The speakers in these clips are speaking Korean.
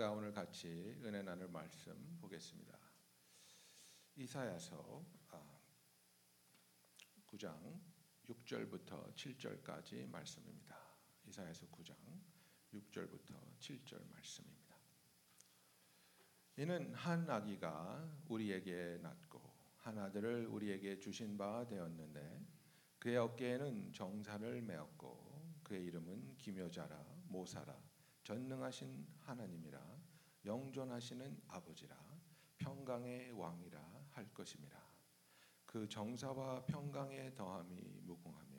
우리가 오늘 같이 은혜 나눌 말씀 보겠습니다. 이사야서 9장 6절부터 7절까지 말씀입니다. 이사야서 9장 6절부터 7절 말씀입니다. 이는 한 아기가 우리에게 낳고 한 아들을 우리에게 주신 바 되었는데 그의 어깨에는 정사를 메었고 그의 이름은 기묘자라 모사라 전능하신 하나님이라 영존하시는 아버지라 평강의 왕이라 할 것임이라 그 정사와 평강의 더함이 무궁하며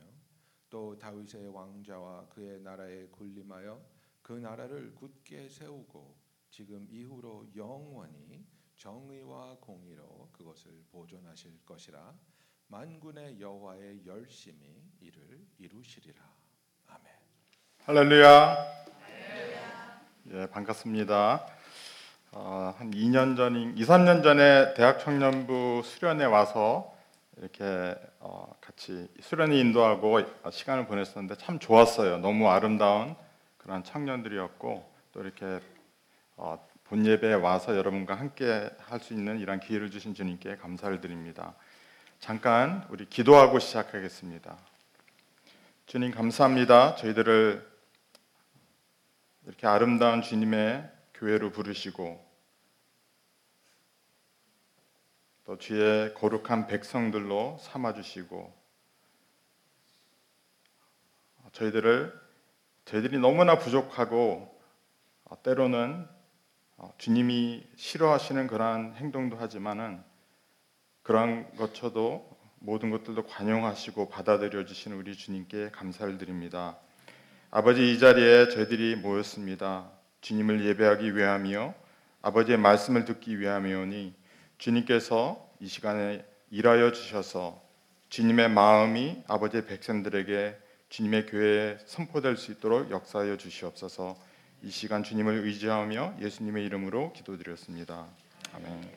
또 다윗의 왕자와 그의 나라에 군림하여 그 나라를 굳게 세우고 지금 이후로 영원히 정의와 공의로 그것을 보존하실 것이라 만군의 여호와의 열심히 이를 이루시리라 아멘. 할렐루야. 예, 반갑습니다. 어, 한 2년 전, 2, 3년 전에 대학 청년부 수련회 와서 이렇게 어, 같이 수련회 인도하고 시간을 보냈었는데 참 좋았어요. 너무 아름다운 그런 청년들이었고 또 이렇게 어, 본 예배에 와서 여러분과 함께 할 수 있는 이런 기회를 주신 주님께 감사를 드립니다. 잠깐 우리 기도하고 시작하겠습니다. 주님 감사합니다. 저희들을 이렇게 아름다운 주님의 교회로 부르시고 또 주의 거룩한 백성들로 삼아 주시고 저희들을 저희들이 너무나 부족하고 때로는 주님이 싫어하시는 그러한 행동도 하지만은 그러한 것쳐도 모든 것들도 관용하시고 받아들여 주시는 우리 주님께 감사를 드립니다. 아버지 이 자리에 저희들이 모였습니다. 주님을 예배하기 위함이요 아버지의 말씀을 듣기 위함이오니 주님께서 이 시간에 일하여 주셔서 주님의 마음이 아버지의 백성들에게 주님의 교회에 선포될 수 있도록 역사하여 주시옵소서. 이 시간 주님을 의지하며 예수님의 이름으로 기도드렸습니다. 아멘.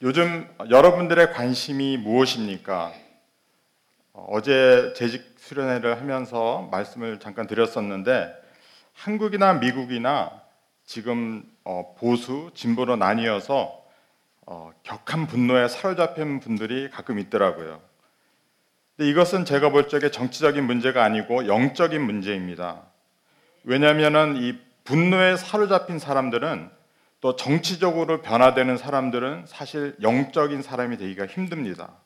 요즘 여러분들의 관심이 무엇입니까? 어, 어제 재직 수련회를 하면서 말씀을 잠깐 드렸었는데 한국이나 미국이나 지금 어, 보수 진보로 나뉘어서 어, 격한 분노에 사로잡힌 분들이 가끔 있더라고요. 근데 이것은 제가 볼 적에 정치적인 문제가 아니고 영적인 문제입니다. 왜냐하면은 이 분노에 사로잡힌 사람들은 또 정치적으로 변화되는 사람들은 사실 영적인 사람이 되기가 힘듭니다.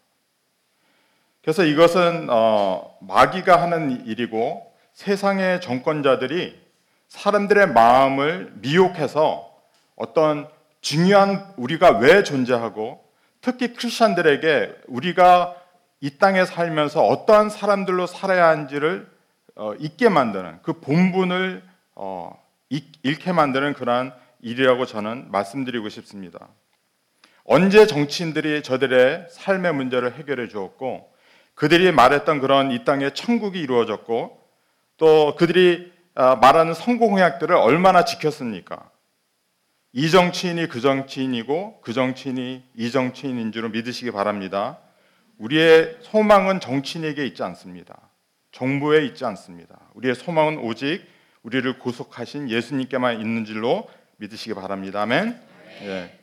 그래서 이것은 어, 마귀가 하는 일이고 세상의 정권자들이 사람들의 마음을 미혹해서 어떤 중요한 우리가 왜 존재하고 특히 크리스천들에게 우리가 이 땅에 살면서 어떠한 사람들로 살아야 하는지를 어, 잊게 만드는 그 본분을 어, 잃게 만드는 그러한 일이라고 저는 말씀드리고 싶습니다. 언제 정치인들이 저들의 삶의 문제를 해결해 주었고 그들이 말했던 그런 이 땅의 천국이 이루어졌고 또 그들이 아, 말하는 성공 공약들을 얼마나 지켰습니까? 이 정치인이 그 정치인이고 그 정치인이 이 정치인인 줄을 믿으시기 바랍니다. 우리의 소망은 정치인에게 있지 않습니다. 정부에 있지 않습니다. 우리의 소망은 오직 우리를 구속하신 예수님께만 있는 줄로 믿으시기 바랍니다. 아멘. 예.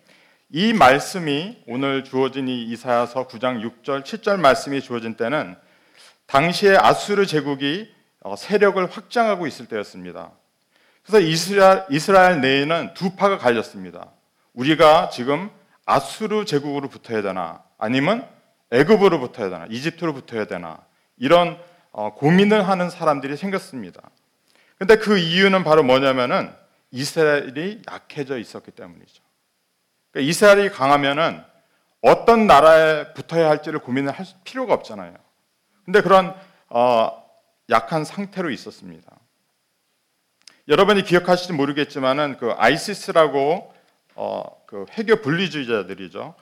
이 말씀이 오늘 주어진 이 이사야서 9장 6절 7절 말씀이 주어진 때는 당시에 아수르 제국이 어, 세력을 확장하고 있을 때였습니다. 그래서 이스라엘, 이스라엘 내에는 두 파가 갈렸습니다. 우리가 지금 아수르 제국으로 붙어야 되나 아니면 애굽으로 붙어야 되나 이집트로 붙어야 되나 이런 어, 고민을 하는 사람들이 생겼습니다. 근데 그 이유는 바로 뭐냐면은 이스라엘이 약해져 있었기 때문이죠. 그러니까 이스라엘이 강하면은 어떤 나라에 붙어야 할지를 고민을 할 필요가 없잖아요. 근데 그런 어, 약한 상태로 있었습니다. 여러분이 기억하실지 모르겠지만은 그 아이시스라고 어, 그 회교 분리주의자들이죠.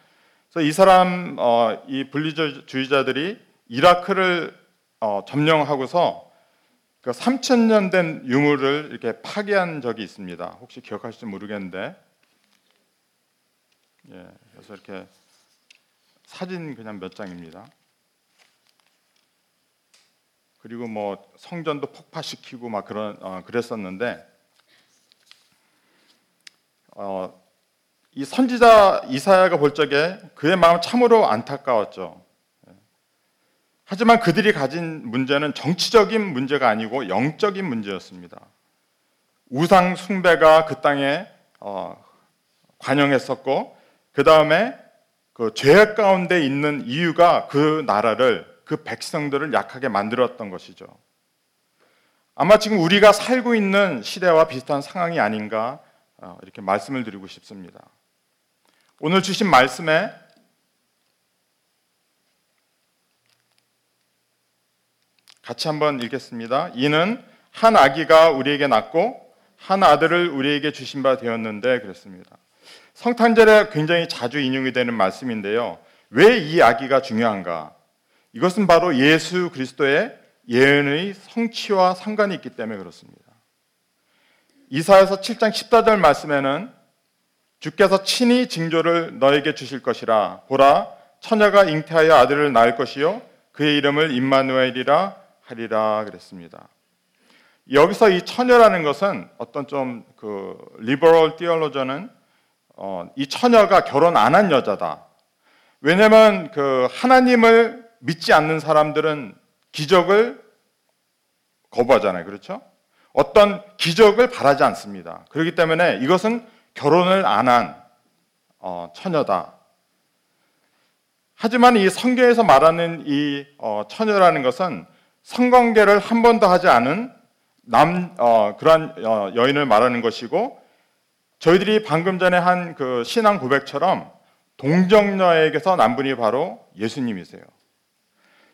그래서 이 사람 어, 이 분리주의자들이 이라크를 어, 점령하고서 그 3천 년 된 유물을 이렇게 파괴한 적이 있습니다. 혹시 기억하실지 모르겠는데 예, 그래서 이렇게 사진 그냥 몇 장입니다. 그리고 뭐 성전도 폭파시키고 막 그런 어, 그랬었는데 어, 이 선지자 이사야가 볼 적에 그의 마음 참으로 안타까웠죠. 하지만 그들이 가진 문제는 정치적인 문제가 아니고 영적인 문제였습니다. 우상 숭배가 그 땅에 어, 관영했었고 그 다음에 그 죄악 가운데 있는 이유가 그 나라를 그 백성들을 약하게 만들었던 것이죠. 아마 지금 우리가 살고 있는 시대와 비슷한 상황이 아닌가 어, 이렇게 말씀을 드리고 싶습니다. 오늘 주신 말씀에 같이 한번 읽겠습니다. 이는 한 아기가 우리에게 낳고 한 아들을 우리에게 주신 바 되었는데 그랬습니다. 성탄절에 굉장히 자주 인용이 되는 말씀인데요. 왜 이 아기가 중요한가? 이것은 바로 예수 그리스도의 예언의 성취와 상관이 있기 때문에 그렇습니다. 이사야서 7장 14절 말씀에는 주께서 친히 징조를 너에게 주실 것이라 보라 처녀가 잉태하여 아들을 낳을 것이요 그의 이름을 임마누엘이라 하리라 그랬습니다. 여기서 이 처녀라는 것은 어떤 좀 그 리버럴 띠얼로저는 어, 이 처녀가 결혼 안 한 여자다. 왜냐하면 그 하나님을 믿지 않는 사람들은 기적을 거부하잖아요, 그렇죠? 어떤 기적을 바라지 않습니다. 그렇기 때문에 이것은 결혼을 안한 어, 처녀다. 하지만 이 성경에서 말하는 이 어, 처녀라는 것은 성관계를 한 번도 하지 않은 남 어, 그러한 어, 여인을 말하는 것이고 저희들이 방금 전에 한 그 신앙 고백처럼 동정녀에게서 난 분이 바로 예수님이세요.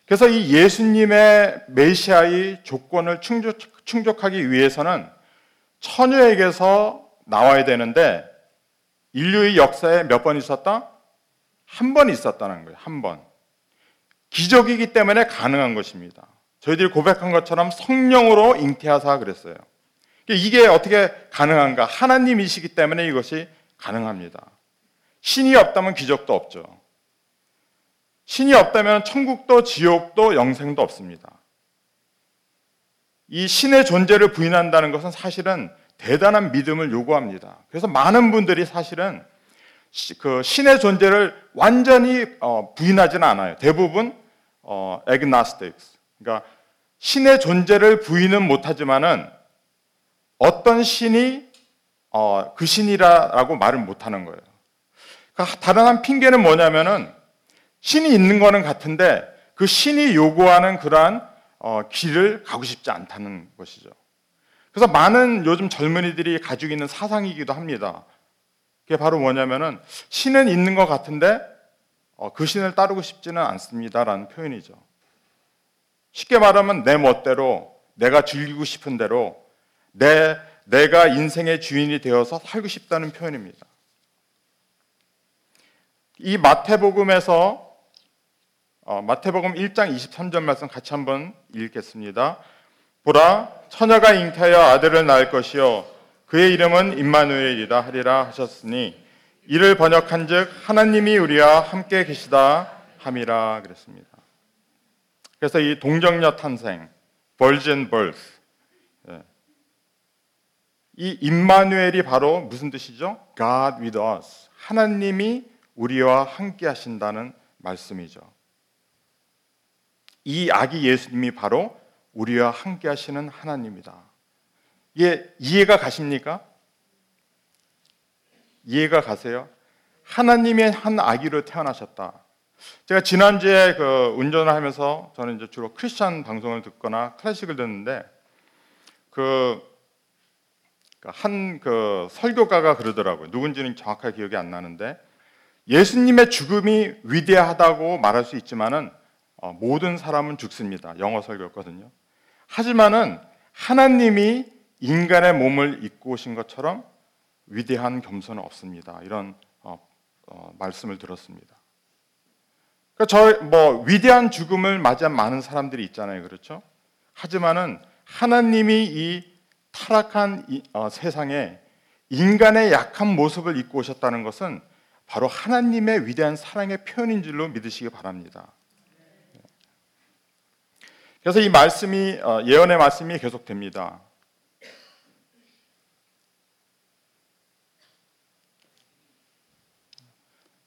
그래서 이 예수님의 메시아의 조건을 충족, 충족 하기 위해서는 처녀에게서 나와야 되는데 인류의 역사에 몇 번 있었다? 한 번 있었다는 거예요. 한 번. 기적이기 때문에 가능한 것입니다. 저희들이 고백한 것처럼 성령으로 잉태하사 그랬어요. 이게 어떻게 가능한가? 하나님이시기 때문에 이것이 가능합니다. 신이 없다면 기적도 없죠. 신이 없다면 천국도 지옥도 영생도 없습니다. 이 신의 존재를 부인한다는 것은 사실은 대단한 믿음을 요구합니다. 그래서 많은 분들이 사실은 그 신의 존재를 완전히 어, 부인하지는 않아요. 대부분 어, agnostics, 그러니까 신의 존재를 부인은 못하지만은 어떤 신이 어, 그 신이라고 말을 못하는 거예요. 그러니까 다른 한 핑계는 뭐냐면은 신이 있는 거는 같은데 그 신이 요구하는 그러한 어, 길을 가고 싶지 않다는 것이죠. 그래서 많은 요즘 젊은이들이 가지고 있는 사상이기도 합니다. 그게 바로 뭐냐면은 신은 있는 것 같은데 어, 그 신을 따르고 싶지는 않습니다라는 표현이죠. 쉽게 말하면 내 멋대로 내가 즐기고 싶은 대로 내 내가 인생의 주인이 되어서 살고 싶다는 표현입니다. 이 마태복음에서 어, 마태복음 1장 23절 말씀 같이 한번 읽겠습니다. 보라 처녀가 잉태하여 아들을 낳을 것이요 그의 이름은 임마누엘이라 하리라 하셨으니 이를 번역한즉 하나님이 우리와 함께 계시다 함이라 그랬습니다. 그래서 이 동정녀 탄생, virgin birth, 예. 이 임마누엘이 바로 무슨 뜻이죠? God with us. 하나님이 우리와 함께 하신다는 말씀이죠. 이 아기 예수님이 바로 우리와 함께 하시는 하나님이다. 이게 이해가 가십니까? 이해가 가세요? 하나님의 한 아기로 태어나셨다. 제가 지난주에 그 운전을 하면서 저는 이제 주로 크리스천 방송을 듣거나 클래식을 듣는데 그 한그 그 설교가가 그러더라고요. 누군지는 정확하게 기억이 안 나는데 예수님의 죽음이 위대하다고 말할 수 있지만은 어, 모든 사람은 죽습니다. 영어 설교였거든요. 하지만은 하나님이 인간의 몸을 입고 오신 것처럼 위대한 겸손은 없습니다. 이런 어, 어, 말씀을 들었습니다. 그러니까 저뭐 위대한 죽음을 맞이한 많은 사람들이 있잖아요, 그렇죠? 하지만은 하나님이 이 타락한 이, 어, 세상에 인간의 약한 모습을 입고 오셨다는 것은 바로 하나님의 위대한 사랑의 표현인 줄로 믿으시기 바랍니다. 그래서 이 말씀이 어, 예언의 말씀이 계속됩니다.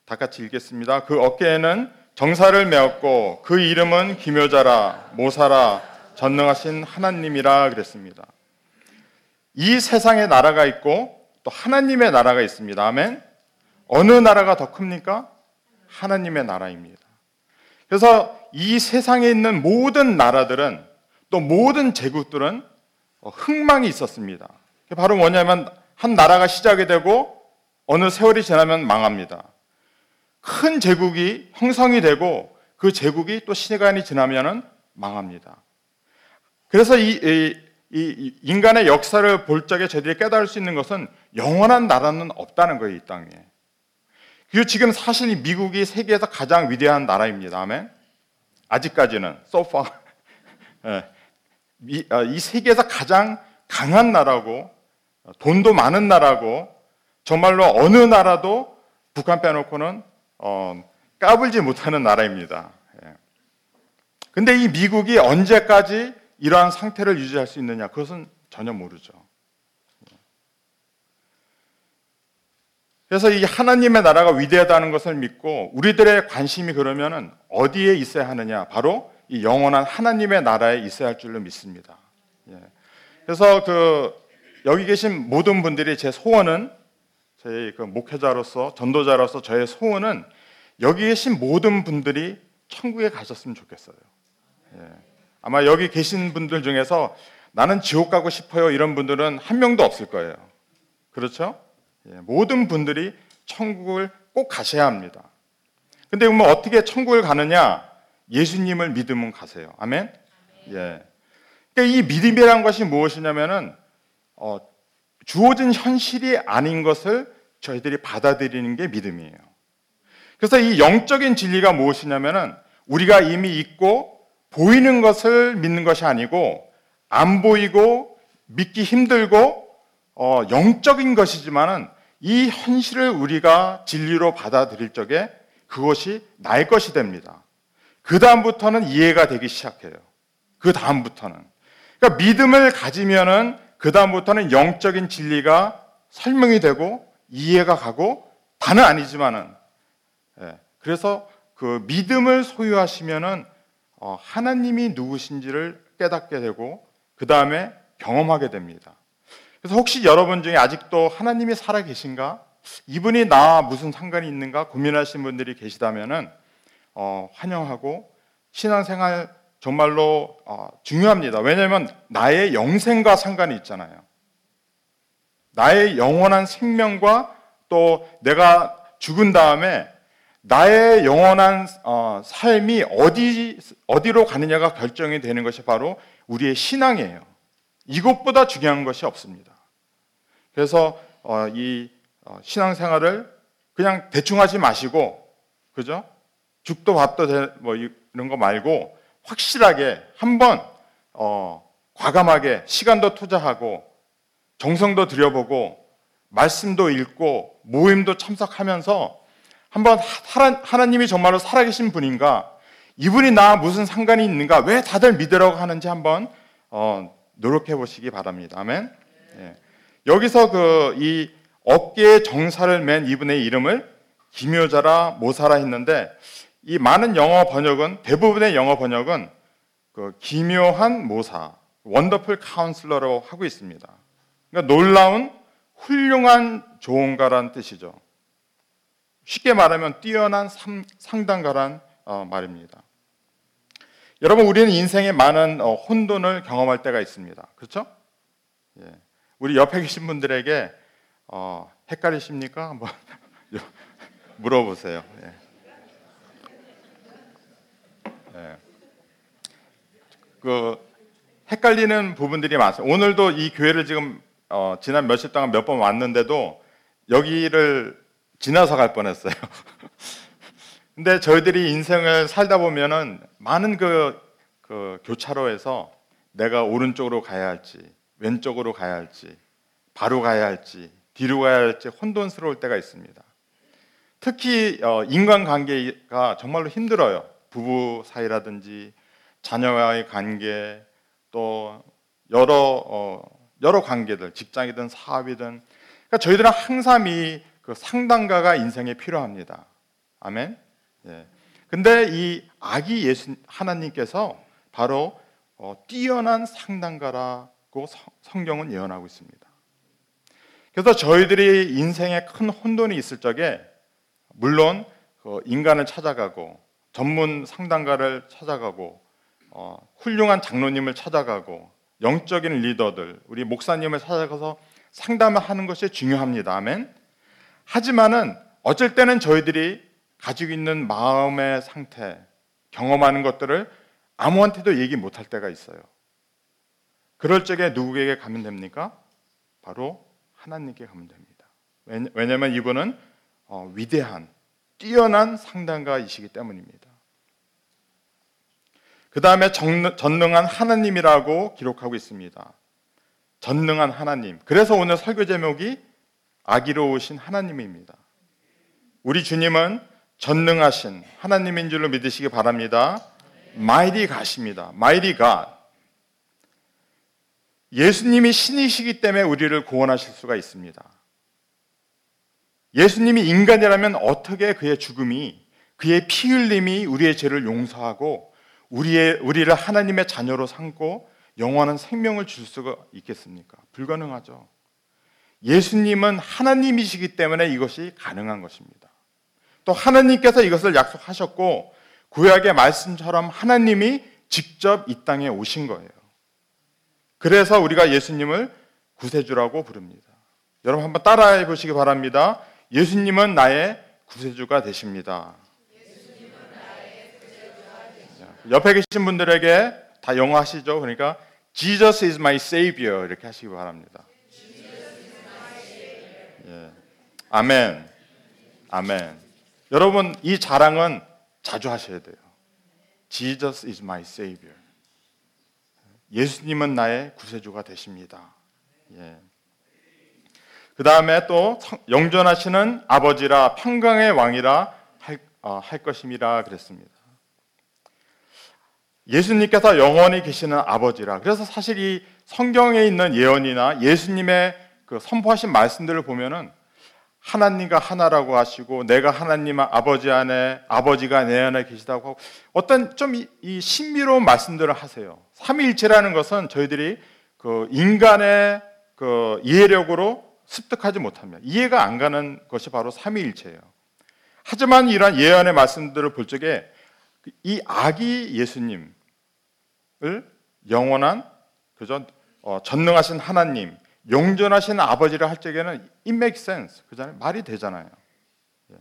다 같이 읽겠습니다. 그 어깨에는 정사를 메었고 그 이름은 기묘자라 모사라 전능하신 하나님이라 그랬습니다. 이 세상에 나라가 있고 또 하나님의 나라가 있습니다. 아멘. 어느 나라가 더 큽니까? 하나님의 나라입니다. 그래서 이 세상에 있는 모든 나라들은 또 모든 제국들은 흥망이 있었습니다. 바로 뭐냐면 한 나라가 시작이 되고 어느 세월이 지나면 망합니다. 큰 제국이 형성이 되고 그 제국이 또 시간이 지나면은 망합니다. 그래서 이, 이, 이, 인간의 역사를 볼 적에 저희들이 깨달을 수 있는 것은 영원한 나라는 없다는 거예요, 이 땅에. 그리고 지금 사실 이 미국이 세계에서 가장 위대한 나라입니다. 아멘. 아직까지는 so far. 예. 이, 아, 이 세계에서 가장 강한 나라고 돈도 많은 나라고 정말로 어느 나라도 북한 빼놓고는 어, 까불지 못하는 나라입니다. 예. 근데 이 미국이 언제까지 이러한 상태를 유지할 수 있느냐? 그것은 전혀 모르죠. 그래서 이 하나님의 나라가 위대하다는 것을 믿고 우리들의 관심이 그러면은 어디에 있어야 하느냐? 바로 이 영원한 하나님의 나라에 있어야 할 줄로 믿습니다. 예. 그래서 그 여기 계신 모든 분들이 제 소원은 저희 그 목회자로서 전도자로서 저의 소원은 여기 계신 모든 분들이 천국에 가셨으면 좋겠어요. 예. 아마 여기 계신 분들 중에서 나는 지옥 가고 싶어요 이런 분들은 한 명도 없을 거예요. 그렇죠? 예, 모든 분들이 천국을 꼭 가셔야 합니다. 근데 뭐 어떻게 천국을 가느냐? 예수님을 믿으면 가세요. 아멘. 예. 그러니까 이 믿음이란 것이 무엇이냐면은 어, 주어진 현실이 아닌 것을 저희들이 받아들이는 게 믿음이에요. 그래서 이 영적인 진리가 무엇이냐면은 우리가 이미 있고 보이는 것을 믿는 것이 아니고 안 보이고 믿기 힘들고 어, 영적인 것이지만은 이 현실을 우리가 진리로 받아들일 적에 그것이 나의 것이 됩니다. 그 다음부터는 이해가 되기 시작해요. 그 다음부터는. 그러니까 믿음을 가지면은 그 다음부터는 영적인 진리가 설명이 되고 이해가 가고 다는 아니지만은 예, 그래서 그 믿음을 소유하시면은 어, 하나님이 누구신지를 깨닫게 되고 그 다음에 경험하게 됩니다. 그래서 혹시 여러분 중에 아직도 하나님이 살아 계신가? 이분이 나 무슨 상관이 있는가 고민하시는 분들이 계시다면은 어, 환영하고 신앙생활 정말로 어, 중요합니다. 왜냐하면 나의 영생과 상관이 있잖아요. 나의 영원한 생명과 또 내가 죽은 다음에 나의 영원한 어, 삶이 어디 어디로 가느냐가 결정이 되는 것이 바로 우리의 신앙이에요. 이것보다 중요한 것이 없습니다. 그래서 어, 이 어, 신앙생활을 그냥 대충 하지 마시고 그죠? 죽도 밥도 뭐 이런 거 말고 확실하게 한번 어, 과감하게 시간도 투자하고 정성도 들여보고 말씀도 읽고 모임도 참석하면서 한번 하나님이 정말로 살아계신 분인가 이분이 나 무슨 상관이 있는가 왜 다들 믿으라고 하는지 한번 어, 노력해 보시기 바랍니다. 아멘. 예. 여기서 그 이 어깨에 정사를 맨 이분의 이름을 기묘자라 모사라 했는데 이 많은 영어 번역은 대부분의 영어 번역은 그 기묘한 모사, 원더풀 카운슬러라고 하고 있습니다. 그러니까 놀라운 훌륭한 조언가란 뜻이죠. 쉽게 말하면 뛰어난 상담가란 어, 말입니다. 여러분 우리는 인생에 많은 어, 혼돈을 경험할 때가 있습니다. 그렇죠? 예. 우리 옆에 계신 분들에게 어, 헷갈리십니까? 한번 물어보세요. 예. 예. 그 헷갈리는 부분들이 많아요. 오늘도 이 교회를 지금 어, 지난 며칠 동안 몇 번 왔는데도 여기를 지나서 갈 뻔했어요. 근데 저희들이 인생을 살다 보면은 많은 그, 그 교차로에서 내가 오른쪽으로 가야 할지 왼쪽으로 가야 할지, 바로 가야 할지, 뒤로 가야 할지 혼돈스러울 때가 있습니다. 특히 어, 인간관계가 정말로 힘들어요. 부부 사이라든지 자녀와의 관계, 또 여러 어, 여러 관계들, 직장이든 사업이든, 그러니까 저희들은 항상 이 그 상담가가 인생에 필요합니다. 아멘. 예. 근데 이 아기 예수 하나님께서 바로 어, 뛰어난 상담가라고 성경은 예언하고 있습니다. 그래서 저희들이 인생에 큰 혼돈이 있을 적에 물론 그 인간을 찾아가고 전문 상담가를 찾아가고 어, 훌륭한 장로님을 찾아가고 영적인 리더들 우리 목사님을 찾아가서 상담을 하는 것이 중요합니다. 아멘. 하지만은 어쩔 때는 저희들이 가지고 있는 마음의 상태, 경험하는 것들을 아무한테도 얘기 못할 때가 있어요. 그럴 적에 누구에게 가면 됩니까? 바로 하나님께 가면 됩니다. 왜냐하면 이분은 어, 위대한, 뛰어난 상담가이시기 때문입니다. 그 다음에 전능한 하나님이라고 기록하고 있습니다. 전능한 하나님. 그래서 오늘 설교 제목이 아기로 오신 하나님입니다. 우리 주님은 전능하신 하나님인 줄로 믿으시기 바랍니다. 마이리 가십니다. 마이리 가. 예수님이 신이시기 때문에 우리를 구원하실 수가 있습니다. 예수님이 인간이라면 어떻게 그의 죽음이 그의 피 흘림이 우리의 죄를 용서하고 우리의 우리를 하나님의 자녀로 삼고 영원한 생명을 줄 수가 있겠습니까? 불가능하죠. 예수님은 하나님이시기 때문에 이것이 가능한 것입니다. 또 하나님께서 이것을 약속하셨고 구약의 말씀처럼 하나님이 직접 이 땅에 오신 거예요. 그래서 우리가 예수님을 구세주라고 부릅니다. 여러분 한번 따라해 보시기 바랍니다. 예수님은 나의 구세주가 되십니다. 옆에 계신 분들에게 다 영어 하시죠. 그러니까 Jesus is my savior 이렇게 하시기 바랍니다. 예. 아멘. 아멘. 여러분 이 자랑은 자주 하셔야 돼요. Jesus is my savior. 예수님은 나의 구세주가 되십니다. 예. 그 다음에 또 영존하시는 아버지라 평강의 왕이라 할, 어, 할 것임이라 그랬습니다. 예수님께서 영원히 계시는 아버지라. 그래서 사실 이 성경에 있는 예언이나 예수님의 그 선포하신 말씀들을 보면은 하나님과 하나라고 하시고 내가 하나님 아버지 안에 아버지가 내 안에 계시다고 하고 어떤 좀 이 신비로운 말씀들을 하세요. 삼위일체라는 것은 저희들이 그 인간의 그 이해력으로 습득하지 못합니다. 이해가 안 가는 것이 바로 삼위일체예요. 하지만 이러한 예언의 말씀들을 볼 적에 이 아기 예수님을 영원한 그저 어, 전능하신 하나님, 용전하신 아버지를 할 적에는 it makes sense. 그잖아요. 말이 되잖아요. 예.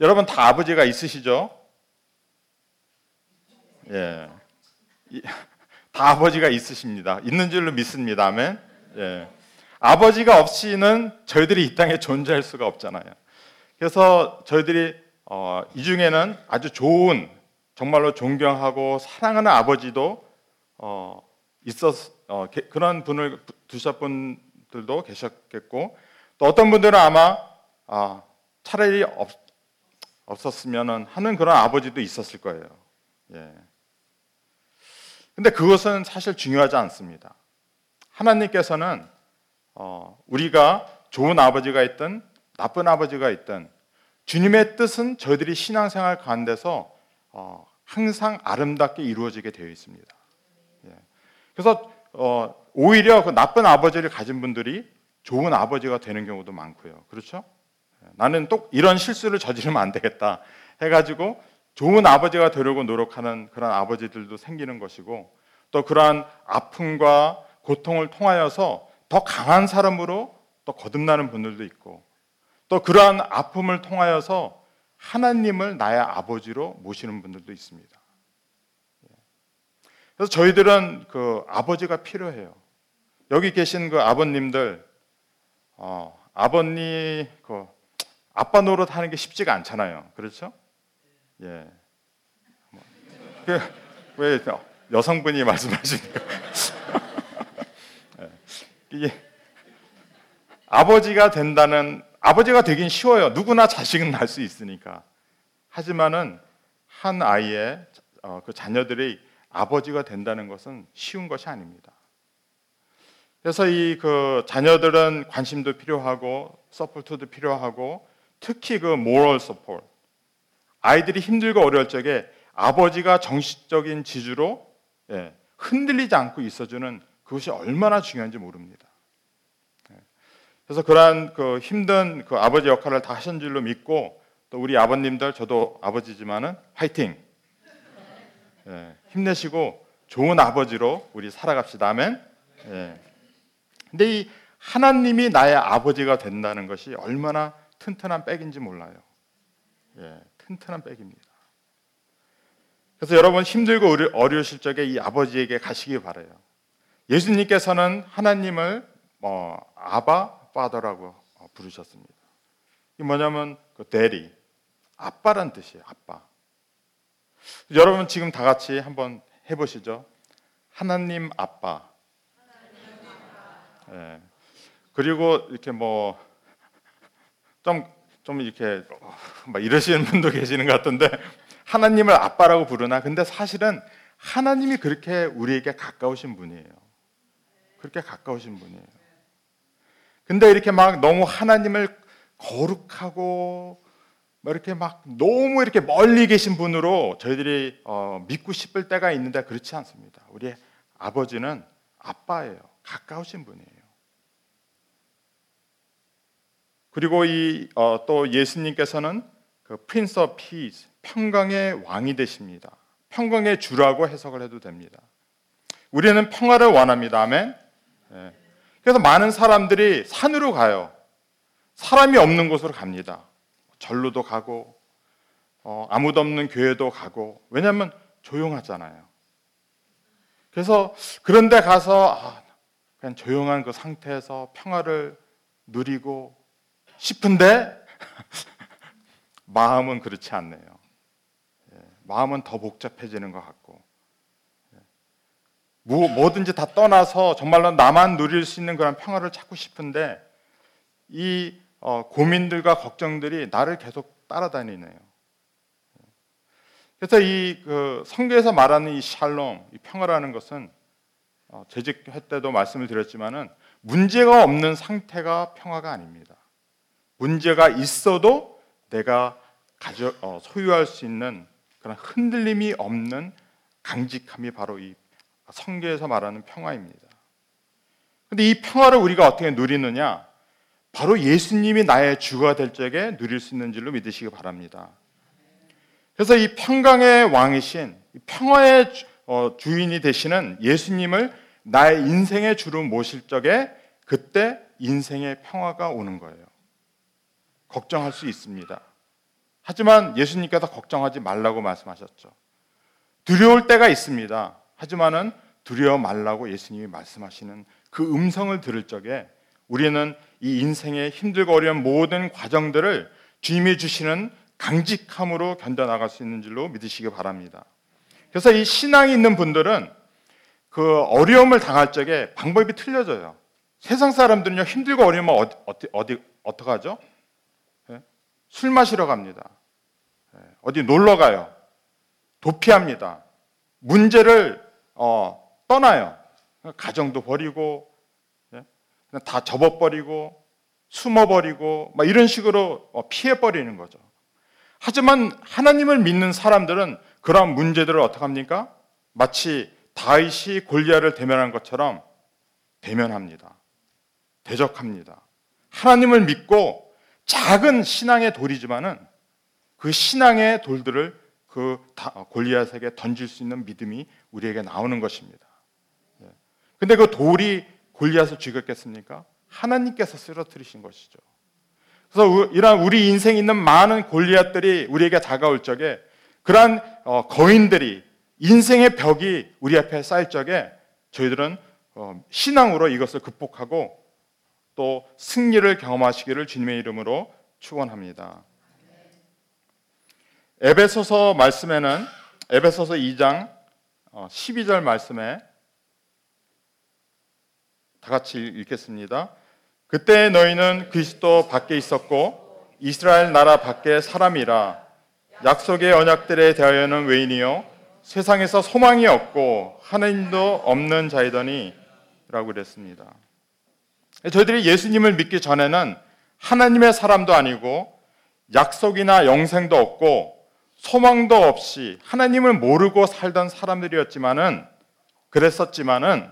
여러분 다 아버지가 있으시죠? 예. 다 아버지가 있으십니다. 있는 줄로 믿습니다. 아멘. 예. 아버지가 없이는 저희들이 이 땅에 존재할 수가 없잖아요. 그래서 저희들이 어, 이 중에는 아주 좋은 정말로 존경하고 사랑하는 아버지도 어, 있었 어, 게, 그런 분을 두셨 분들도 계셨겠고 또 어떤 분들은 아마 아, 차라리 없, 없었으면 하는 그런 아버지도 있었을 거예요. 예. 근데 그것은 사실 중요하지 않습니다. 하나님께서는 어, 우리가 좋은 아버지가 있든 나쁜 아버지가 있든 주님의 뜻은 저희들이 신앙생활 가운데서 어, 항상 아름답게 이루어지게 되어 있습니다. 예. 그래서 어, 오히려 그 나쁜 아버지를 가진 분들이 좋은 아버지가 되는 경우도 많고요. 그렇죠? 예. 나는 또 이런 실수를 저지르면 안 되겠다 해가지고 좋은 아버지가 되려고 노력하는 그런 아버지들도 생기는 것이고 또 그러한 아픔과 고통을 통하여서 더 강한 사람으로 또 거듭나는 분들도 있고 또 그러한 아픔을 통하여서 하나님을 나의 아버지로 모시는 분들도 있습니다. 그래서 저희들은 그 아버지가 필요해요. 여기 계신 그 아버님들, 어, 아버님 그 아빠 노릇 하는 게 쉽지가 않잖아요. 그렇죠? 예. 뭐, 그, 왜 여성분이 말씀하시니까 예. 아버지가 된다는 아버지가 되긴 쉬워요. 누구나 자식은 날수 있으니까. 하지만은 한 아이의 어, 그 자녀들이 아버지가 된다는 것은 쉬운 것이 아닙니다. 그래서 이 그 자녀들은 관심도 필요하고 서포트도 필요하고 특히 그 moral support 아이들이 힘들고 어려울 적에 아버지가 정신적인 지주로 예, 흔들리지 않고 있어주는 그것이 얼마나 중요한지 모릅니다. 예. 그래서 그러한 그 힘든 그 아버지 역할을 다 하신 줄로 믿고 또 우리 아버님들 저도 아버지지만은 화이팅 예, 힘내시고 좋은 아버지로 우리 살아갑시다. 아멘. 예. 근데 이 하나님이 나의 아버지가 된다는 것이 얼마나 튼튼한 백인지 몰라요. 예, 튼튼한 백입니다. 그래서 여러분 힘들고 어려- 어려우실 적에 이 아버지에게 가시기 바래요. 예수님께서는 하나님을 어, 아바 파더라고 어, 부르셨습니다. 이 뭐냐면 그 대리, 아빠란 뜻이에요. 아빠. 여러분 지금 다 같이 한번 해보시죠. 하나님 아빠. 예. 그리고 이렇게 뭐 좀좀 이렇게 어, 막 이러시는 분도 계시는 것 같은데 하나님을 아빠라고 부르나? 근데 사실은 하나님이 그렇게 우리에게 가까우신 분이에요. 그렇게 가까우신 분이에요. 근데 이렇게 막 너무 하나님을 거룩하고 뭐 이렇게 막 너무 이렇게 멀리 계신 분으로 저희들이 어, 믿고 싶을 때가 있는데 그렇지 않습니다. 우리 아버지는 아빠예요. 가까우신 분이에요. 그리고 이또 예수님께서는 그 Prince of Peace, 평강의 왕이 되십니다. 평강의 주라고 해석을 해도 됩니다. 우리는 평화를 원합니다. 아멘. 예. 그래서 많은 사람들이 산으로 가요. 사람이 없는 곳으로 갑니다. 절로도 가고 어, 아무도 없는 교회도 가고 왜냐하면 조용하잖아요. 그래서 그런데 가서 아, 그냥 조용한 그 상태에서 평화를 누리고 싶은데 마음은 그렇지 않네요. 예, 마음은 더 복잡해지는 것 같고 예, 뭐, 뭐든지 다 떠나서 정말로 나만 누릴 수 있는 그런 평화를 찾고 싶은데 이 어, 고민들과 걱정들이 나를 계속 따라다니네요. 그래서 이 그 성경에서 말하는 이 샬롬, 이 평화라는 것은 어, 재직할 때도 말씀을 드렸지만은 문제가 없는 상태가 평화가 아닙니다. 문제가 있어도 내가 가져 어, 소유할 수 있는 그런 흔들림이 없는 강직함이 바로 이 성경에서 말하는 평화입니다. 근데 이 평화를 우리가 어떻게 누리느냐? 바로 예수님이 나의 주가 될 적에 누릴 수 있는 줄로 믿으시기 바랍니다. 그래서 이 평강의 왕이신 이 평화의 주- 어, 주인이 되시는 예수님을 나의 인생의 주로 모실 적에 그때 인생의 평화가 오는 거예요. 걱정할 수 있습니다. 하지만 예수님께서 걱정하지 말라고 말씀하셨죠. 두려울 때가 있습니다. 하지만은 두려워 말라고 예수님이 말씀하시는 그 음성을 들을 적에 우리는 이 인생의 힘들고 어려운 모든 과정들을 주님이 주시는 강직함으로 견뎌나갈 수 있는 줄로 믿으시기 바랍니다. 그래서 이 신앙이 있는 분들은 그 어려움을 당할 적에 방법이 틀려져요. 세상 사람들은요 힘들고 어려우면 어디 어디 어디 어떻게 하죠? 예? 술 마시러 갑니다. 예, 어디 놀러 가요. 도피합니다. 문제를 어, 떠나요. 가정도 버리고 다 접어버리고 숨어버리고 막 이런 식으로 어, 피해버리는 거죠. 하지만 하나님을 믿는 사람들은 그러한 문제들을 어떻게 합니까? 마치 다윗이 골리앗을 대면한 것처럼 대면합니다. 대적합니다. 하나님을 믿고 작은 신앙의 돌이지만은 그 신앙의 돌들을 그 다- 골리앗에게 던질 수 있는 믿음이 우리에게 나오는 것입니다. 예. 근데 그 돌이 골리앗을 죽였겠습니까? 하나님께서 쓰러뜨리신 것이죠. 그래서 우- 이러한 우리 인생에 있는 많은 골리앗들이 우리에게 다가올 적에 그러한 어, 거인들이 인생의 벽이 우리 앞에 쌓일 적에 저희들은 어, 신앙으로 이것을 극복하고 또 승리를 경험하시기를 주님의 이름으로 축원합니다. 에베소서 말씀에는 에베소서 2장 어, 12절 말씀에 다 같이 읽겠습니다. 그때 너희는 그리스도 밖에 있었고 이스라엘 나라 밖에 사람이라 약속의 언약들에 대하여는 외인이요 세상에서 소망이 없고 하나님도 없는 자이더니 라고 그랬습니다. 저희들이 예수님을 믿기 전에는 하나님의 사람도 아니고 약속이나 영생도 없고 소망도 없이 하나님을 모르고 살던 사람들이었지만은 그랬었지만은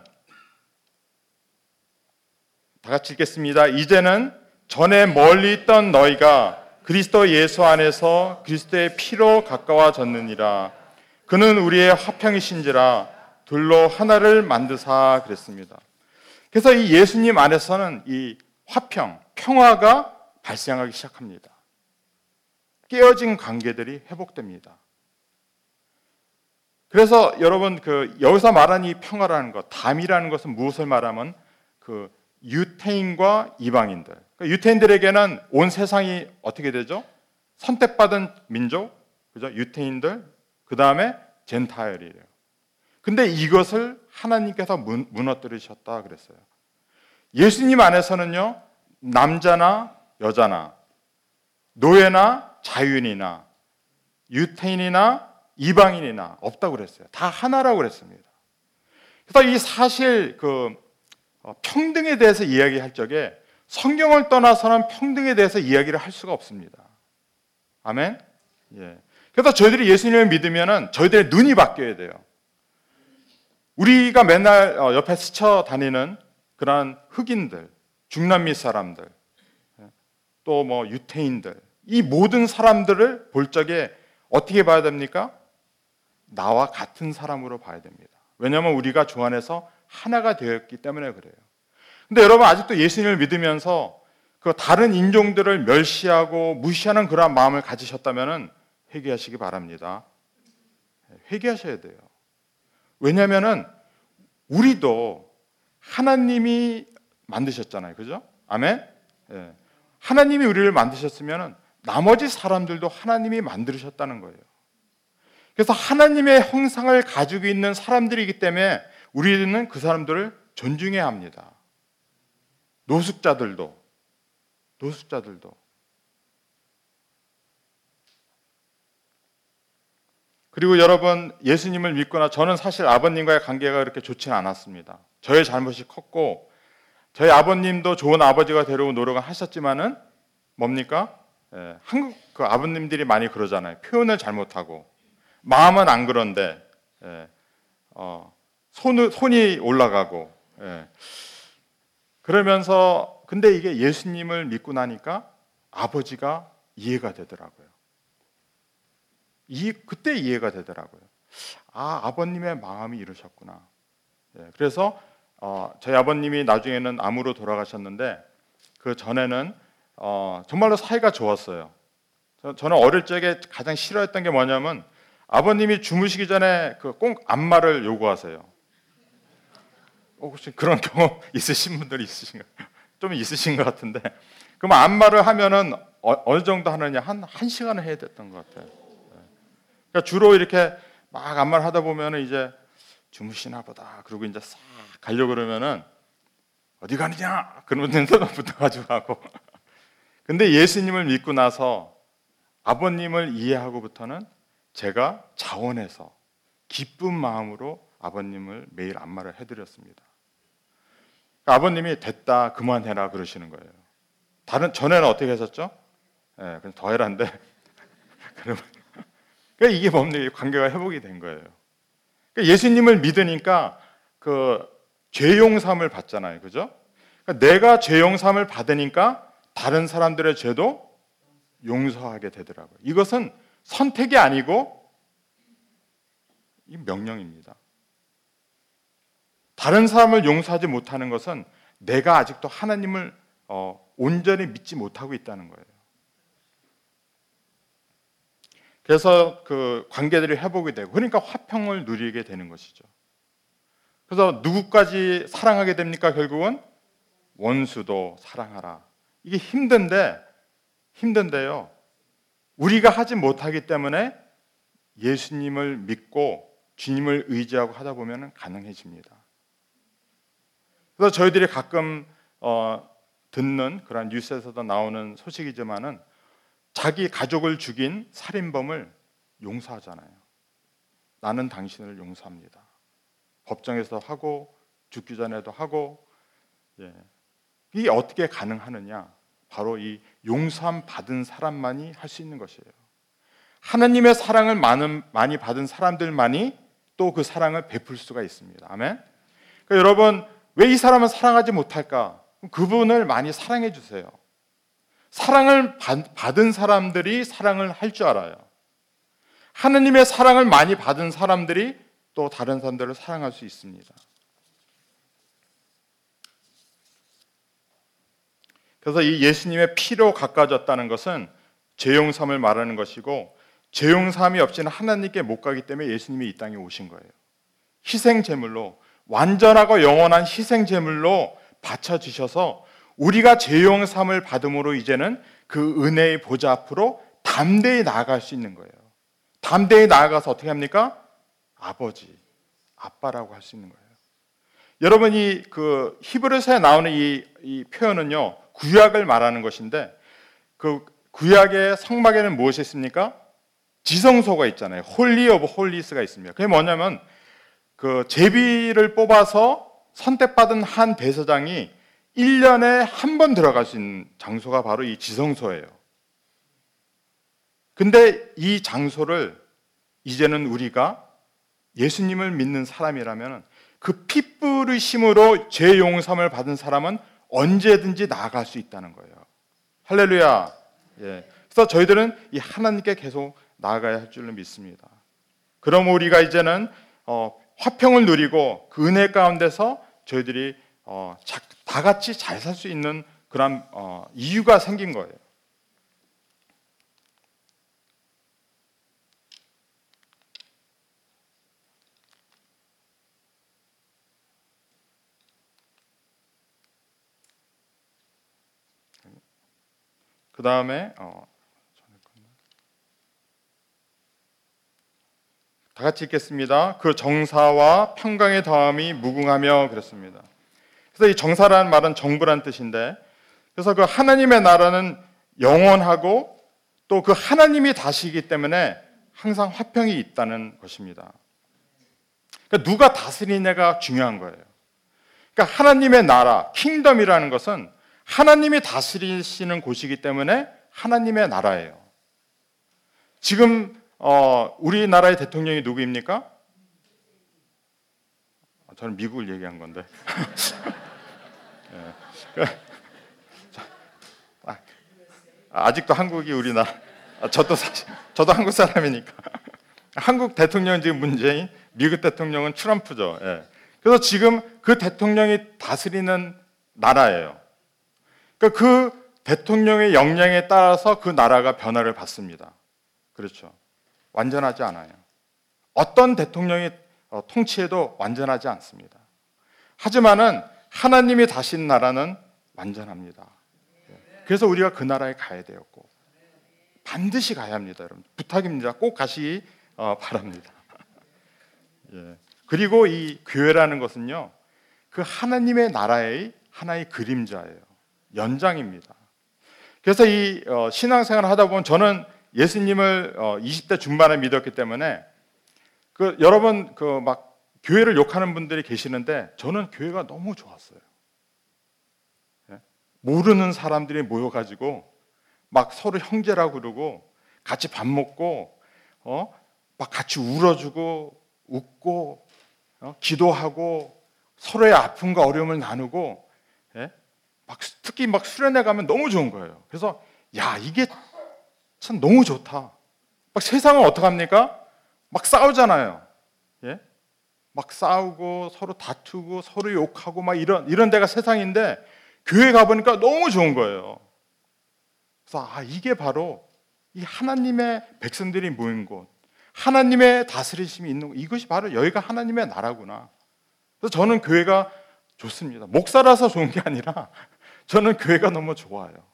다 같이 읽겠습니다. 이제는 전에 멀리 있던 너희가 그리스도 예수 안에서 그리스도의 피로 가까워졌느니라. 그는 우리의 화평이신지라 둘로 하나를 만드사 그랬습니다. 그래서 이 예수님 안에서는 이 화평, 평화가 발생하기 시작합니다. 깨어진 관계들이 회복됩니다. 그래서 여러분 그 여기서 말하는 이 평화라는 것, 담이라는 것은 무엇을 말하면 그 유태인과 이방인들. 그러니까 유태인들에게는 온 세상이 어떻게 되죠? 선택받은 민족, 그죠? 유태인들, 그 다음에 젠타일이에요. 근데 이것을 하나님께서 문, 무너뜨리셨다 그랬어요. 예수님 안에서는요, 남자나 여자나, 노예나 자유인이나, 유태인이나 이방인이나 없다고 그랬어요. 다 하나라고 그랬습니다. 그래서 이 사실 그 어, 평등에 대해서 이야기할 적에 성경을 떠나서는 평등에 대해서 이야기를 할 수가 없습니다. 아멘. 예. 그래서 저희들이 예수님을 믿으면은 저희들의 눈이 바뀌어야 돼요. 우리가 맨날 어, 옆에 스쳐 다니는 그러한 흑인들, 중남미 사람들, 예, 또뭐 유태인들, 이 모든 사람들을 볼 적에 어떻게 봐야 됩니까? 나와 같은 사람으로 봐야 됩니다. 왜냐하면 우리가 주 안에서 하나가 되었기 때문에 그래요. 근데 여러분 아직도 예수님을 믿으면서 그 다른 인종들을 멸시하고 무시하는 그러한 마음을 가지셨다면 회개하시기 바랍니다. 회개하셔야 돼요. 왜냐하면은 우리도 하나님이 만드셨잖아요, 그죠? 아멘. 예. 하나님이 우리를 만드셨으면은 나머지 사람들도 하나님이 만드셨다는 거예요. 그래서 하나님의 형상을 가지고 있는 사람들이기 때문에 우리는 그 사람들을 존중해야 합니다. 노숙자들도, 노숙자들도. 그리고 여러분, 예수님을 믿거나 저는 사실 아버님과의 관계가 그렇게 좋지는 않았습니다. 저의 잘못이 컸고, 저희 아버님도 좋은 아버지가 되려고 노력을 하셨지만은 뭡니까? 예, 한국 그 아버님들이 많이 그러잖아요. 표현을 잘못하고 마음은 안 그런데 예, 어, 손, 손이 올라가고 예. 그러면서 근데 이게 예수님을 믿고 나니까 아버지가 이해가 되더라고요. 이 그때 이해가 되더라고요. 아 아버님의 마음이 이러셨구나. 예, 그래서 어, 저희 아버님이 나중에는 암으로 돌아가셨는데 그 전에는 어, 정말로 사이가 좋았어요. 저, 는 어릴 적에 가장 싫어했던 게 뭐냐면 아버님이 주무시기 전에 그 꼭 안마를 요구하세요. 어, 혹시 그런 경험 있으신 분들 있으신가요? 좀 있으신 것 같은데. 그럼 안마를 하면은 어, 느 정도 하느냐 한 한 시간을 해야 됐던 것 같아요. 네. 그러니까 주로 이렇게 막 안마를 하다 보면은 이제 주무시나 보다. 그리고 이제 싹 가려 고 그러면은 어디 가느냐? 그러면 눈썹 붙어가지고 하고. 근데 예수님을 믿고 나서 아버님을 이해하고부터는 제가 자원해서 기쁜 마음으로 아버님을 매일 안마를 해드렸습니다. 아버님이 됐다 그만해라 그러시는 거예요. 다른 전에는 어떻게 하셨죠? 예, 네, 그럼 더 해라는데 그러면 그러니까 이게 뭡니까 관계가 회복이 된 거예요. 그러니까 예수님을 믿으니까 그 죄용삼을 받잖아요, 그죠? 그러니까 내가 죄용삼을 받으니까 다른 사람들의 죄도 용서하게 되더라고요. 이것은 선택이 아니고 이 명령입니다. 다른 사람을 용서하지 못하는 것은 내가 아직도 하나님을 어, 온전히 믿지 못하고 있다는 거예요. 그래서 그 관계들이 회복이 되고 그러니까 화평을 누리게 되는 것이죠. 그래서 누구까지 사랑하게 됩니까? 결국은 원수도 사랑하라. 이게 힘든데 힘든데요. 우리가 하지 못하기 때문에 예수님을 믿고 주님을 의지하고 하다 보면 가능해집니다. 그래서 저희들이 가끔 어, 듣는 그런 뉴스에서도 나오는 소식이지만은 자기 가족을 죽인 살인범을 용서하잖아요. 나는 당신을 용서합니다. 법정에서 하고 죽기 전에도 하고 예. 이게 어떻게 가능하느냐? 바로 이 용서함 받은 사람만이 할 수 있는 것이에요. 하나님의 사랑을 많은, 많이 받은 사람들만이 또 그 사랑을 베풀 수가 있습니다. 아멘. 그러니까 여러분 왜 이 사람을 사랑하지 못할까? 그분을 많이 사랑해 주세요. 사랑을 받은 사람들이 사랑을 할 줄 알아요. 하느님의 사랑을 많이 받은 사람들이 또 다른 사람들을 사랑할 수 있습니다. 그래서 이 예수님의 피로 가까워졌다는 것은 죄용삼을 말하는 것이고 죄용삼이 없이는 하나님께 못 가기 때문에 예수님이 이 땅에 오신 거예요. 희생 제물로 완전하고 영원한 희생 제물로 바쳐 주셔서 우리가 죄용 삼을 받음으로 이제는 그 은혜의 보좌 앞으로 담대히 나아갈 수 있는 거예요. 담대히 나아가서 어떻게 합니까? 아버지, 아빠라고 할 수 있는 거예요. 여러분 이 그 히브리서에 나오는 이, 이 표현은요 구약을 말하는 것인데 그 구약의 성막에는 무엇이 있습니까? 지성소가 있잖아요. Holy of Holies가 있습니다. 그게 뭐냐면 그 제비를 뽑아서 선택받은 한 대제사장이 1년에 한 번 들어갈 수 있는 장소가 바로 이 지성소예요. 근데 이 장소를 이제는 우리가 예수님을 믿는 사람이라면 그 피 부르심으로 죄 용서함을 받은 사람은 언제든지 나아갈 수 있다는 거예요. 할렐루야. 예. 그래서 저희들은 이 하나님께 계속 나아가야 할 줄로 믿습니다. 그럼 우리가 이제는 어, 화평을 누리고 그 은혜 가운데서 저희들이 어, 다 같이 잘 살 수 있는 그런 어, 이유가 생긴 거예요. 그 다음에 어, 다 같이 읽겠습니다. 그 정사와 평강의 다음이 무궁하며 그랬습니다. 그래서 이 정사라는 말은 정부란 뜻인데 그래서 그 하나님의 나라는 영원하고 또 그 하나님이 다시기 때문에 항상 화평이 있다는 것입니다. 그러니까 누가 다스리냐가 중요한 거예요. 그러니까 하나님의 나라, 킹덤이라는 것은 하나님이 다스리시는 곳이기 때문에 하나님의 나라예요. 지금 어, 우리나라의 대통령이 누구입니까? 저는 미국을 얘기한 건데. 예. 아, 아직도 한국이 우리나라. 아, 저도 사실 저도 한국 사람이니까. 한국 대통령 지금 문재인, 미국 대통령은 트럼프죠. 예. 그래서 지금 그 대통령이 다스리는 나라예요. 그러니까 그 대통령의 역량에 따라서 그 나라가 변화를 받습니다. 그렇죠. 완전하지 않아요. 어떤 대통령이 어, 통치해도 완전하지 않습니다. 하지만은 하나님이 다신 나라는 완전합니다. 그래서 우리가 그 나라에 가야 되었고 반드시 가야 합니다, 여러분. 부탁입니다. 꼭 가시기 어, 바랍니다. 예. 그리고 이 교회라는 것은요, 그 하나님의 나라의 하나의 그림자예요. 연장입니다. 그래서 이 어, 신앙생활을 하다 보면 저는 예수님을 20대 중반에 믿었기 때문에 그 여러분 그 막 교회를 욕하는 분들이 계시는데 저는 교회가 너무 좋았어요. 예? 모르는 사람들이 모여가지고 막 서로 형제라고 그러고 같이 밥 먹고 어? 막 같이 울어주고 웃고 어? 기도하고 서로의 아픔과 어려움을 나누고 예? 막 특히 막 수련회 가면 너무 좋은 거예요. 그래서 야 이게 참 너무 좋다. 막 세상은 어떡 합니까? 막 싸우잖아요. 예? 막 싸우고 서로 다투고 서로 욕하고 막 이런 이런 데가 세상인데 교회 가 보니까 너무 좋은 거예요. 그래서 아 이게 바로 이 하나님의 백성들이 모인 곳, 하나님의 다스리심이 있는 곳, 이것이 바로 여기가 하나님의 나라구나. 그래서 저는 교회가 좋습니다. 목사라서 좋은 게 아니라 저는 교회가 너무 좋아요.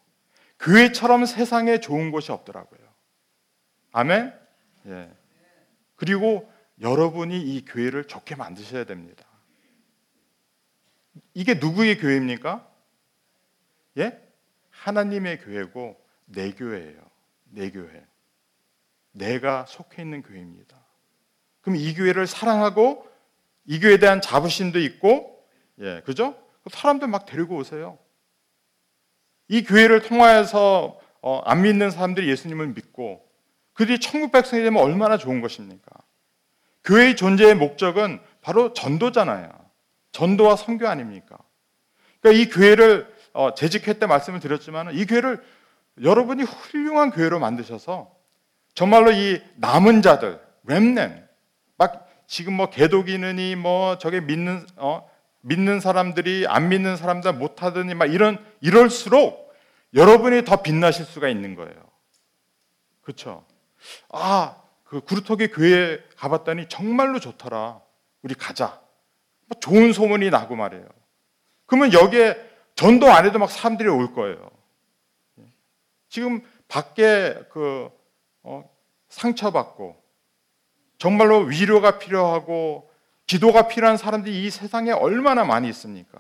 교회처럼 세상에 좋은 곳이 없더라고요. 아멘. 예. 그리고 여러분이 이 교회를 좋게 만드셔야 됩니다. 이게 누구의 교회입니까? 예? 하나님의 교회고 내 교회예요. 내 교회. 내가 속해 있는 교회입니다. 그럼 이 교회를 사랑하고 이 교회에 대한 자부심도 있고, 예, 그죠? 사람들 막 데리고 오세요. 이 교회를 통하여서 어, 안 믿는 사람들이 예수님을 믿고 그들이 천국 백성이 되면 얼마나 좋은 것입니까? 교회의 존재의 목적은 바로 전도잖아요. 전도와 선교 아닙니까? 그러니까 이 교회를 어, 재직할 때 말씀을 드렸지만 이 교회를 여러분이 훌륭한 교회로 만드셔서 정말로 이 남은 자들, 렘넨, 막 지금 뭐 개독이느니 뭐 저게 믿는 어 믿는 사람들이 안 믿는 사람들 못하더니 막 이런 이럴수록 여러분이 더 빛나실 수가 있는 거예요. 그렇죠? 아, 그 구루터기 교회 가봤더니 정말로 좋더라. 우리 가자. 뭐 좋은 소문이 나고 말이에요. 그러면 여기에 전도 안 해도 막 사람들이 올 거예요. 지금 밖에 그 어, 상처받고 정말로 위로가 필요하고 기도가 필요한 사람들이 이 세상에 얼마나 많이 있습니까?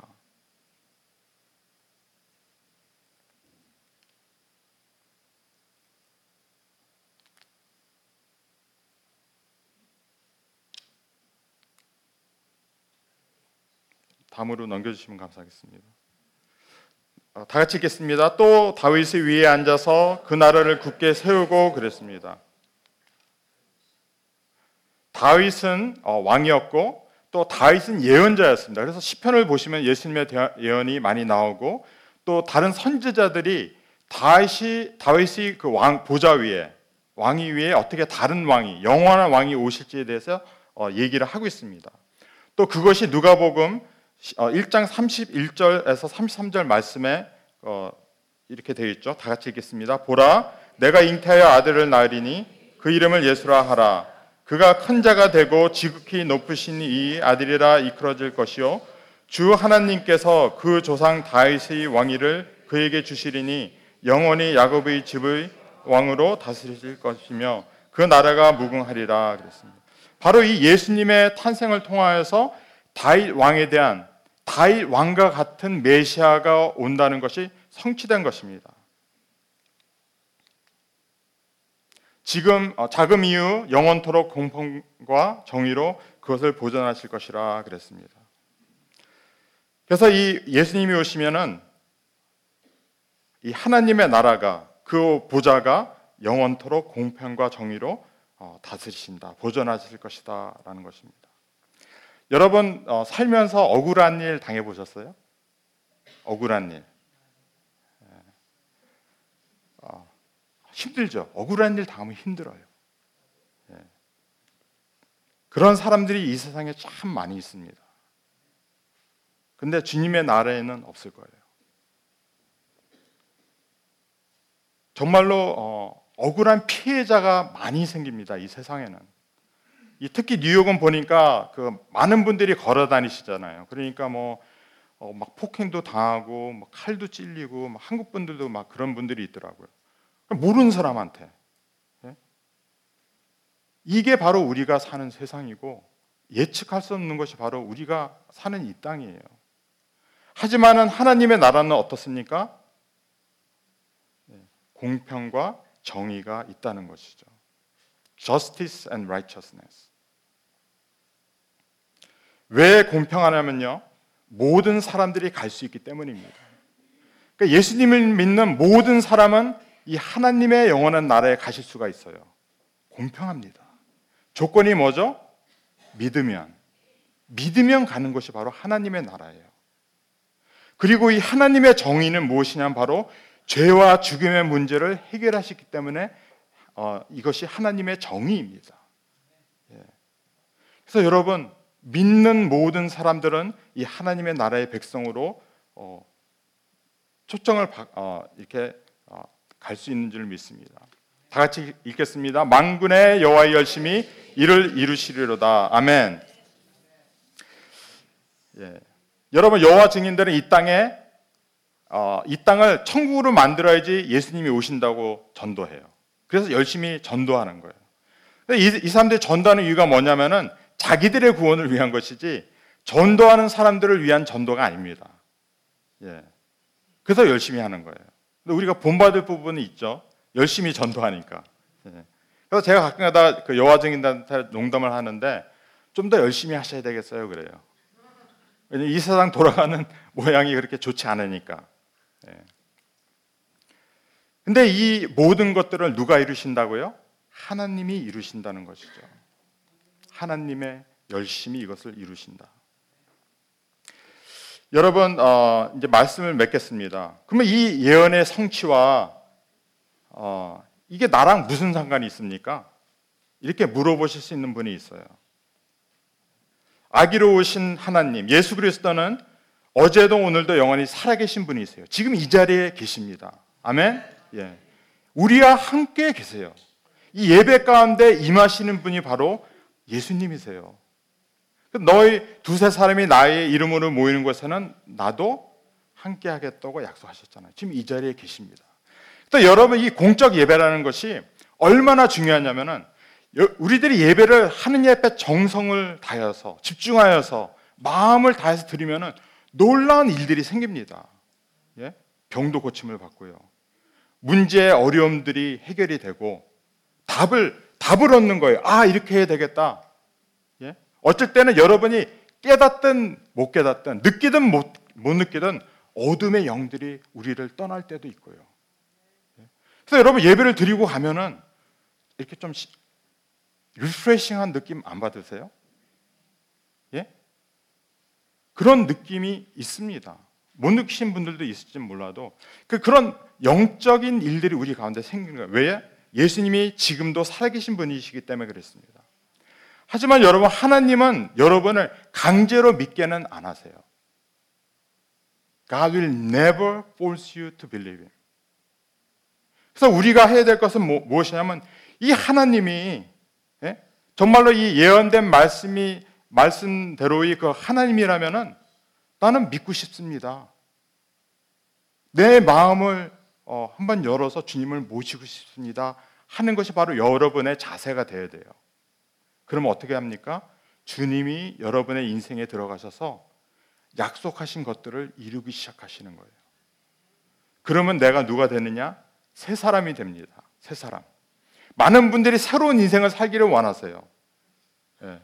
다음으로 넘겨주시면 감사하겠습니다. 어, 다 같이 읽겠습니다. 또 다윗의 위에 앉아서 그 나라를 굳게 세우고 그랬습니다. 다윗은 어, 왕이었고 또 다윗은 예언자였습니다. 그래서 시편을 보시면 예수님의 예언이 많이 나오고 또 다른 선지자들이 다윗이 다윗이 그 왕 보좌 위에 왕위 위에 어떻게 다른 왕이 영원한 왕이 오실지에 대해서 어, 얘기를 하고 있습니다. 또 그것이 누가복음 1장 31절에서 33절 말씀에 어, 이렇게 되어 있죠. 다 같이 읽겠습니다. 보라, 내가 잉태하여 아들을 낳으리니 그 이름을 예수라 하라. 그가 큰 자가 되고 지극히 높으신 이 아들이라 이끌어질 것이요 주 하나님께서 그 조상 다윗의 왕위를 그에게 주시리니 영원히 야곱의 집의 왕으로 다스리실 것이며 그 나라가 무궁하리라 그랬습니다. 바로 이 예수님의 탄생을 통하여서 다윗 왕에 대한 다윗 왕과 같은 메시아가 온다는 것이 성취된 것입니다. 지금 어, 자금 이후 영원토록 공평과 정의로 그것을 보존하실 것이라 그랬습니다. 그래서 이 예수님이 오시면은 이 하나님의 나라가 그 보좌가 영원토록 공평과 정의로 어, 다스리신다, 보존하실 것이다라는 것입니다. 여러분 어, 살면서 억울한 일 당해 보셨어요? 억울한 일. 힘들죠. 억울한 일 당하면 힘들어요. 예. 그런 사람들이 이 세상에 참 많이 있습니다. 근데 주님의 나라에는 없을 거예요. 정말로 어, 억울한 피해자가 많이 생깁니다. 이 세상에는. 이 특히 뉴욕은 보니까 그 많은 분들이 걸어 다니시잖아요. 그러니까 뭐 어, 막 폭행도 당하고 뭐 칼도 찔리고 한국 분들도 막 그런 분들이 있더라고요. 모르는 사람한테. 예? 이게 바로 우리가 사는 세상이고 예측할 수 없는 것이 바로 우리가 사는 이 땅이에요. 하지만은 하나님의 나라는 어떻습니까? 예, 공평과 정의가 있다는 것이죠. Justice and righteousness. 왜 공평하냐면요. 모든 사람들이 갈 수 있기 때문입니다. 그러니까 예수님을 믿는 모든 사람은 이 하나님의 영원한 나라에 가실 수가 있어요. 공평합니다. 조건이 뭐죠? 믿으면. 믿으면 가는 것이 바로 하나님의 나라예요. 그리고 이 하나님의 정의는 무엇이냐면 바로 죄와 죽음의 문제를 해결하셨기 때문에 어, 이것이 하나님의 정의입니다. 예. 그래서 여러분 믿는 모든 사람들은 이 하나님의 나라의 백성으로 어, 초청을 바, 어, 이렇게 갈 수 있는 줄 믿습니다. 다 같이 읽겠습니다. 만군의 여호와의 열심히 이를 이루시리로다. 아멘. 예. 여러분 여호와 증인들은 이 땅에 어, 이 땅을 천국으로 만들어야지 예수님이 오신다고 전도해요. 그래서 열심히 전도하는 거예요. 이, 이 사람들이 전도하는 이유가 뭐냐면은 자기들의 구원을 위한 것이지 전도하는 사람들을 위한 전도가 아닙니다. 예. 그래서 열심히 하는 거예요. 우리가 본받을 부분이 있죠. 열심히 전도하니까. 예. 그래서 제가 가끔가다 그 여화 증인들한테 농담을 하는데 좀 더 열심히 하셔야 되겠어요. 그래요. 왜냐면 이 세상 돌아가는 모양이 그렇게 좋지 않으니까. 예. 근데 이 모든 것들을 누가 이루신다고요? 하나님이 이루신다는 것이죠. 하나님의 열심히 이것을 이루신다. 여러분 어, 이제 말씀을 맺겠습니다. 그러면 이 예언의 성취와 어, 이게 나랑 무슨 상관이 있습니까? 이렇게 물어보실 수 있는 분이 있어요. 아기로우신 하나님, 예수 그리스도는 어제도 오늘도 영원히 살아계신 분이세요. 지금 이 자리에 계십니다. 아멘. 예. 우리와 함께 계세요. 이 예배 가운데 임하시는 분이 바로 예수님이세요. 너희 두세 사람이 나의 이름으로 모이는 곳에는 나도 함께 하겠다고 약속하셨잖아요. 지금 이 자리에 계십니다. 또 여러분 이 공적 예배라는 것이 얼마나 중요하냐면은 우리들이 예배를 하는 예배 정성을 다해서 집중하여서 마음을 다해서 드리면은 놀라운 일들이 생깁니다. 예? 병도 고침을 받고요. 문제의 어려움들이 해결이 되고 답을 답을 얻는 거예요. 아 이렇게 해야 되겠다. 예? 어쩔 때는 여러분이 깨닫든 못 깨닫든 느끼든 못, 못 느끼든 어둠의 영들이 우리를 떠날 때도 있고요. 예? 그래서 여러분 예배를 드리고 가면은 이렇게 좀 리프레싱한 느낌 안 받으세요? 예? 그런 느낌이 있습니다. 못 느끼신 분들도 있을지 몰라도 그 그런 영적인 일들이 우리 가운데 생기는 거예요. 왜? 예수님이 지금도 살아계신 분이시기 때문에 그랬습니다. 하지만 여러분 하나님은 여러분을 강제로 믿게는 안 하세요. God will never force you to believe him. 그래서 우리가 해야 될 것은 뭐, 무엇이냐면 이 하나님이 예? 정말로 이 예언된 말씀이 말씀대로의 그 하나님이라면은 나는 믿고 싶습니다. 내 마음을 어, 한번 열어서 주님을 모시고 싶습니다. 하는 것이 바로 여러분의 자세가 되어야 돼요. 그러면 어떻게 합니까? 주님이 여러분의 인생에 들어가셔서 약속하신 것들을 이루기 시작하시는 거예요. 그러면 내가 누가 되느냐? 새 사람이 됩니다. 새 사람. 많은 분들이 새로운 인생을 살기를 원하세요. 예.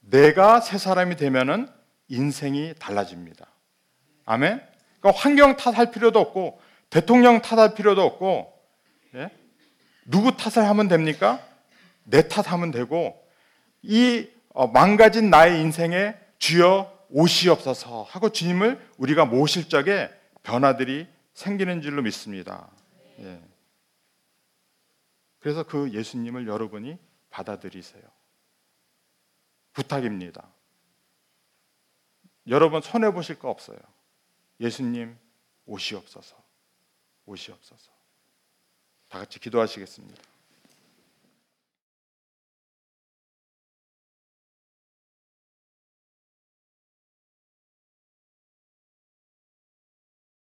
내가 새 사람이 되면은 인생이 달라집니다. 아멘. 그러니까 환경 탓할 필요도 없고 대통령 탓할 필요도 없고 예? 누구 탓을 하면 됩니까? 내 탓하면 되고 이 어, 망가진 나의 인생에 주여 오시옵소서 하고 주님을 우리가 모실 적에 변화들이 생기는 줄로 믿습니다. 예. 그래서 그 예수님을 여러분이 받아들이세요. 부탁입니다. 여러분 손해 보실 거 없어요. 예수님 오시옵소서. 오시옵소서. 다 같이 기도하시겠습니다.